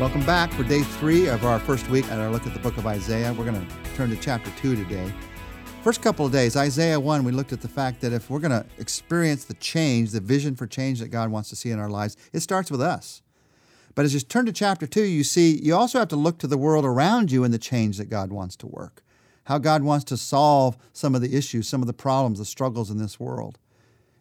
Welcome back for day three of our first week at our look at the book of Isaiah. We're going to turn to chapter two today. First couple of days, Isaiah 1, we looked at the fact that if we're going to experience the change, the vision for change that God wants to see in our lives, it starts with us. But as you turn to chapter 2, you see you also have to look to the world around you and the change that God wants to work. How God wants to solve some of the issues, some of the problems, the struggles in this world.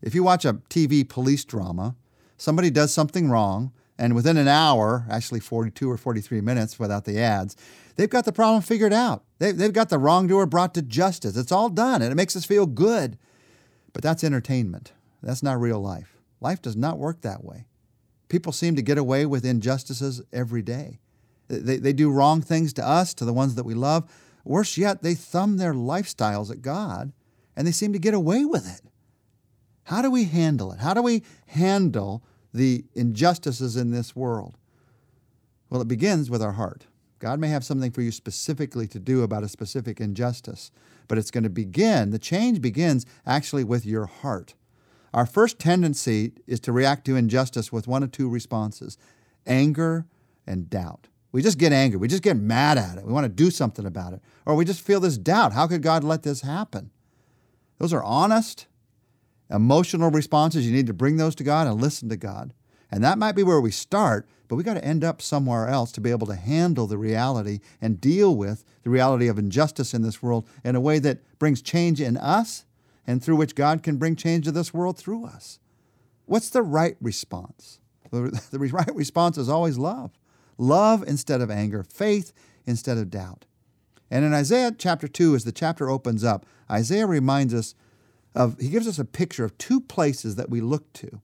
If you watch a TV police drama, somebody does something wrong, and within an hour, actually 42 or 43 minutes without the ads, they've got the problem figured out. They, they've got the wrongdoer brought to justice. It's all done, and it makes us feel good. But that's entertainment. That's not real life. Life does not work that way. People seem to get away with injustices every day. They, they do wrong things to us, to the ones that we love. Worse yet, they thumb their lifestyles at God, and they seem to get away with it. How do we handle it? How do we handle the injustices in this world? Well, it begins with our heart. God may have something for you specifically to do about a specific injustice, but it's going to begin, the change begins actually with your heart. Our first tendency is to react to injustice with one of two responses anger and doubt. We just get angry. We just get mad at it. We want to do something about it. Or we just feel this doubt. How could God let this happen? Those are honest, emotional responses. You need to bring those to God and listen to God. And that might be where we start, but we got to end up somewhere else to be able to handle the reality and deal with the reality of injustice in this world in a way that brings change in us and through which God can bring change to this world through us. What's the right response? The right response is always love. Love instead of anger, faith instead of doubt. And in Isaiah chapter 2, as the chapter opens up, Isaiah reminds us of, he gives us a picture of two places that we look to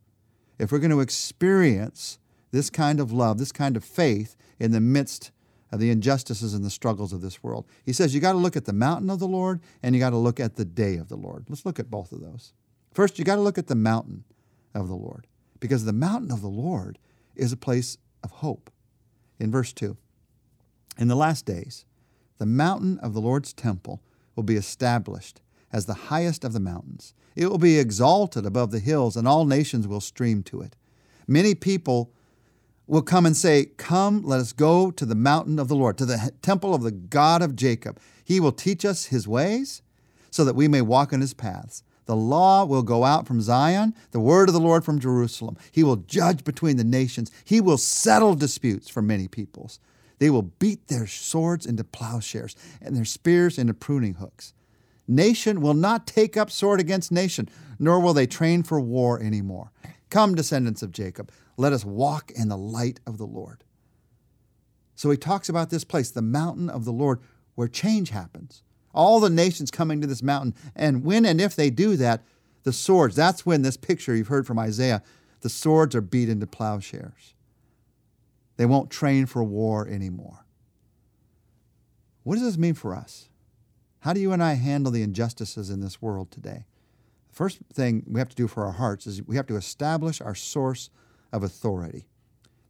if we're going to experience this kind of love, this kind of faith in the midst of the injustices and the struggles of this world. He says you got to look at the mountain of the Lord and you got to look at the day of the Lord. Let's look at both of those. First, you got to look at the mountain of the Lord because the mountain of the Lord is a place of hope. In verse 2, in the last days, the mountain of the Lord's temple will be established as the highest of the mountains. It will be exalted above the hills, and all nations will stream to it. Many people will come and say, Come, let us go to the mountain of the Lord, to the temple of the God of Jacob. He will teach us his ways so that we may walk in his paths. The law will go out from Zion, the word of the Lord from Jerusalem. He will judge between the nations. He will settle disputes for many peoples. They will beat their swords into plowshares and their spears into pruning hooks. Nation will not take up sword against nation, nor will they train for war anymore. Come, descendants of Jacob, let us walk in the light of the Lord. So he talks about this place, the mountain of the Lord, where change happens. All the nations coming to this mountain. And when and if they do that, the swords, that's when this picture you've heard from Isaiah, the swords are beat into plowshares. They won't train for war anymore. What does this mean for us? How do you and I handle the injustices in this world today? The first thing we have to do for our hearts is we have to establish our source of authority.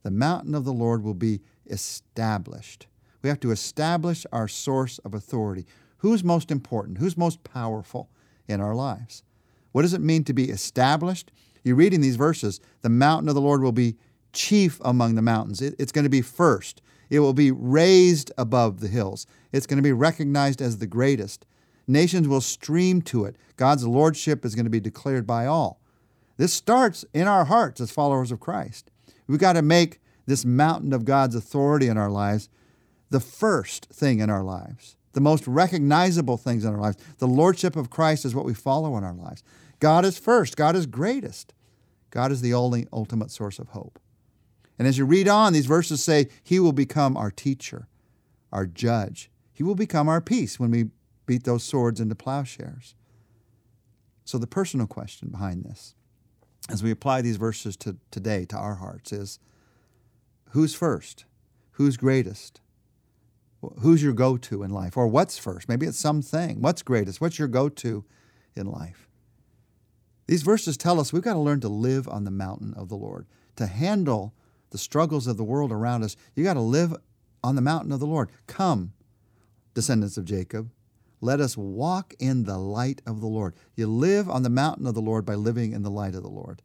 The mountain of the Lord will be established. We have to establish our source of authority. Who's most important? Who's most powerful in our lives? What does it mean to be established? You read in these verses, the mountain of the Lord will be chief among the mountains. It, it's going to be first. It will be raised above the hills. It's going to be recognized as the greatest. Nations will stream to it. God's lordship is going to be declared by all. This starts in our hearts as followers of Christ. We've got to make this mountain of God's authority in our lives the first thing in our lives, the most recognizable things in our lives. The lordship of Christ is what we follow in our lives. God is first, God is greatest. God is the only ultimate source of hope. And as you read on, these verses say, He will become our teacher, our judge. He will become our peace when we beat those swords into plowshares. So, the personal question behind this, as we apply these verses to today to our hearts, is who's first? Who's greatest? Who's your go to in life? Or what's first? Maybe it's something. What's greatest? What's your go to in life? These verses tell us we've got to learn to live on the mountain of the Lord, to handle the struggles of the world around us, you got to live on the mountain of the Lord. Come, descendants of Jacob, let us walk in the light of the Lord. You live on the mountain of the Lord by living in the light of the Lord.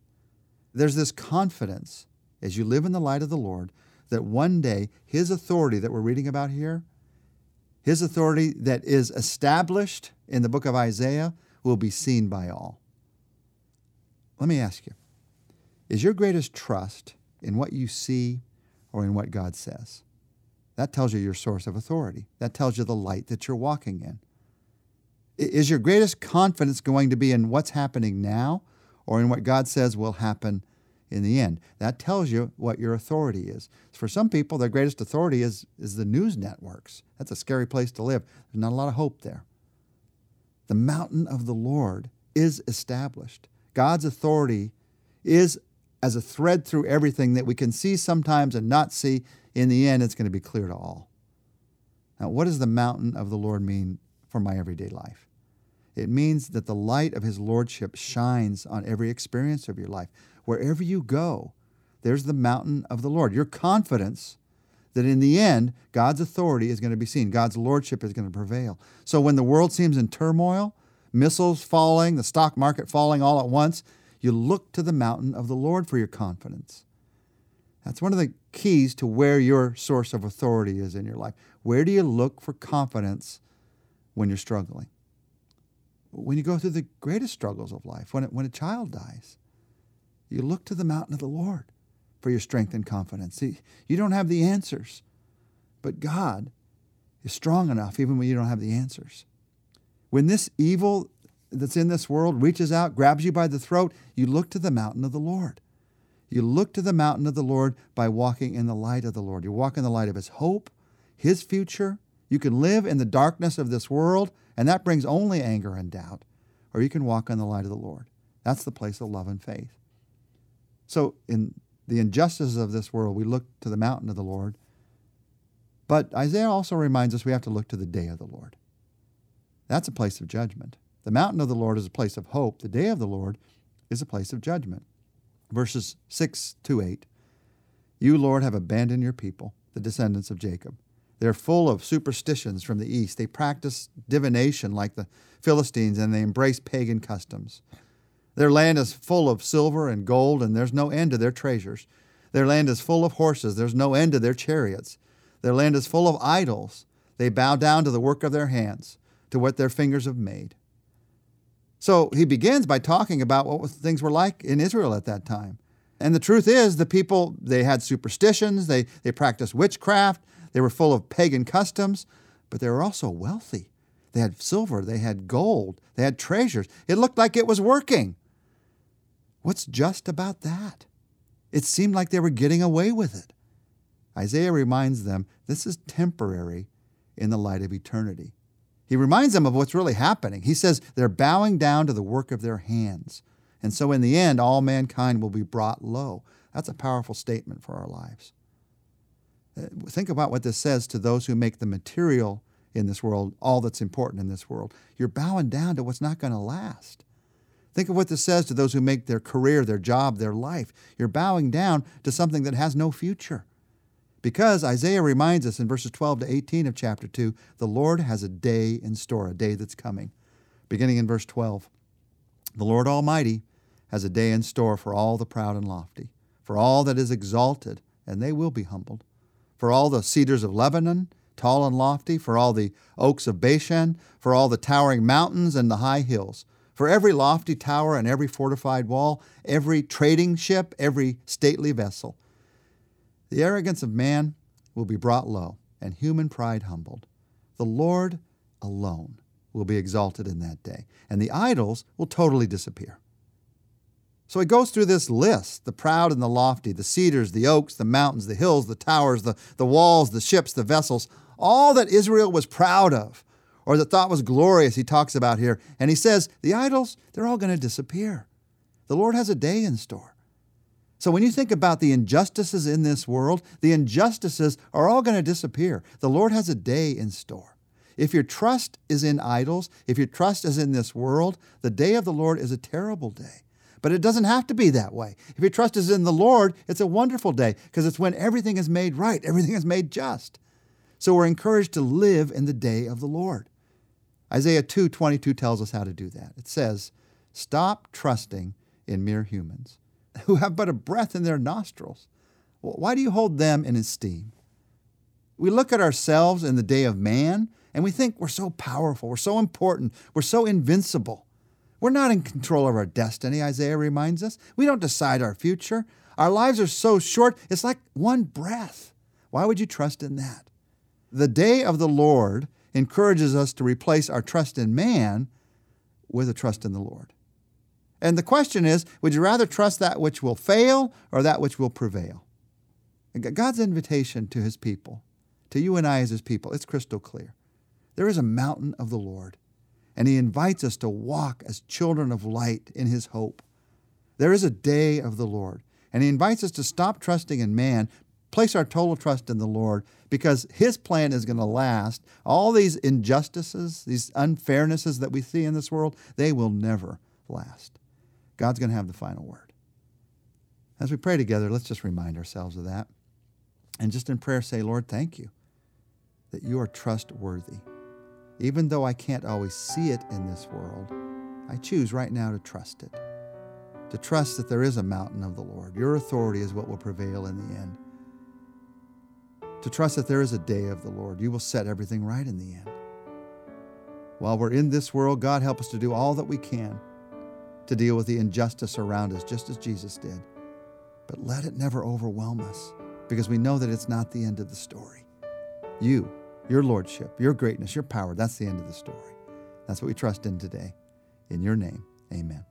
There's this confidence as you live in the light of the Lord that one day his authority that we're reading about here, his authority that is established in the book of Isaiah, will be seen by all. Let me ask you is your greatest trust in what you see or in what God says? That tells you your source of authority. That tells you the light that you're walking in. Is your greatest confidence going to be in what's happening now or in what God says will happen in the end? That tells you what your authority is. For some people, their greatest authority is, is the news networks. That's a scary place to live. There's not a lot of hope there. The mountain of the Lord is established. God's authority is as a thread through everything that we can see sometimes and not see. In the end, it's going to be clear to all. Now, what does the mountain of the Lord mean for my everyday life? It means that the light of His Lordship shines on every experience of your life. Wherever you go, there's the mountain of the Lord. Your confidence that in the end, God's authority is going to be seen, God's Lordship is going to prevail. So when the world seems in turmoil, missiles falling, the stock market falling all at once, you look to the mountain of the Lord for your confidence. That's one of the keys to where your source of authority is in your life. Where do you look for confidence when you're struggling? When you go through the greatest struggles of life, when, it, when a child dies, you look to the mountain of the Lord for your strength and confidence. See, you don't have the answers, but God is strong enough even when you don't have the answers. When this evil that's in this world reaches out, grabs you by the throat, you look to the mountain of the Lord. You look to the mountain of the Lord by walking in the light of the Lord. You walk in the light of His hope, His future. You can live in the darkness of this world, and that brings only anger and doubt. Or you can walk in the light of the Lord. That's the place of love and faith. So, in the injustices of this world, we look to the mountain of the Lord. But Isaiah also reminds us we have to look to the day of the Lord. That's a place of judgment. The mountain of the Lord is a place of hope. The day of the Lord is a place of judgment. Verses 6 to 8 You, Lord, have abandoned your people, the descendants of Jacob. They're full of superstitions from the east. They practice divination like the Philistines and they embrace pagan customs. Their land is full of silver and gold, and there's no end to their treasures. Their land is full of horses, there's no end to their chariots. Their land is full of idols. They bow down to the work of their hands, to what their fingers have made. So he begins by talking about what things were like in Israel at that time. And the truth is, the people, they had superstitions, they, they practiced witchcraft, they were full of pagan customs, but they were also wealthy. They had silver, they had gold, they had treasures. It looked like it was working. What's just about that? It seemed like they were getting away with it. Isaiah reminds them this is temporary in the light of eternity. He reminds them of what's really happening. He says they're bowing down to the work of their hands. And so in the end, all mankind will be brought low. That's a powerful statement for our lives. Uh, think about what this says to those who make the material in this world all that's important in this world. You're bowing down to what's not going to last. Think of what this says to those who make their career, their job, their life. You're bowing down to something that has no future. Because Isaiah reminds us in verses 12 to 18 of chapter 2, the Lord has a day in store, a day that's coming. Beginning in verse 12, the Lord Almighty has a day in store for all the proud and lofty, for all that is exalted, and they will be humbled, for all the cedars of Lebanon, tall and lofty, for all the oaks of Bashan, for all the towering mountains and the high hills, for every lofty tower and every fortified wall, every trading ship, every stately vessel the arrogance of man will be brought low, and human pride humbled. The Lord alone will be exalted in that day, and the idols will totally disappear. So he goes through this list the proud and the lofty, the cedars, the oaks, the mountains, the hills, the towers, the, the walls, the ships, the vessels, all that Israel was proud of or that thought was glorious, he talks about here. And he says, the idols, they're all going to disappear. The Lord has a day in store. So when you think about the injustices in this world, the injustices are all going to disappear. The Lord has a day in store. If your trust is in idols, if your trust is in this world, the day of the Lord is a terrible day. But it doesn't have to be that way. If your trust is in the Lord, it's a wonderful day because it's when everything is made right, everything is made just. So we're encouraged to live in the day of the Lord. Isaiah 2:22 tells us how to do that. It says, "Stop trusting in mere humans who have but a breath in their nostrils. Why do you hold them in esteem? We look at ourselves in the day of man and we think we're so powerful, we're so important, we're so invincible. We're not in control of our destiny, Isaiah reminds us. We don't decide our future. Our lives are so short, it's like one breath. Why would you trust in that? The day of the Lord encourages us to replace our trust in man with a trust in the Lord. And the question is would you rather trust that which will fail or that which will prevail? God's invitation to his people, to you and I as his people, it's crystal clear. There is a mountain of the Lord, and he invites us to walk as children of light in his hope. There is a day of the Lord, and he invites us to stop trusting in man, place our total trust in the Lord, because his plan is going to last. All these injustices, these unfairnesses that we see in this world, they will never last. God's going to have the final word. As we pray together, let's just remind ourselves of that. And just in prayer, say, Lord, thank you that you are trustworthy. Even though I can't always see it in this world, I choose right now to trust it. To trust that there is a mountain of the Lord. Your authority is what will prevail in the end. To trust that there is a day of the Lord. You will set everything right in the end. While we're in this world, God help us to do all that we can to deal with the injustice around us, just as Jesus did. But let it never overwhelm us because we know that it's not the end of the story. You your lordship, your greatness, your power. That's the end of the story. That's what we trust in today. In your name, amen.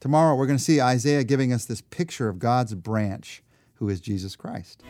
Tomorrow, we're going to see Isaiah giving us this picture of God's branch, who is Jesus Christ.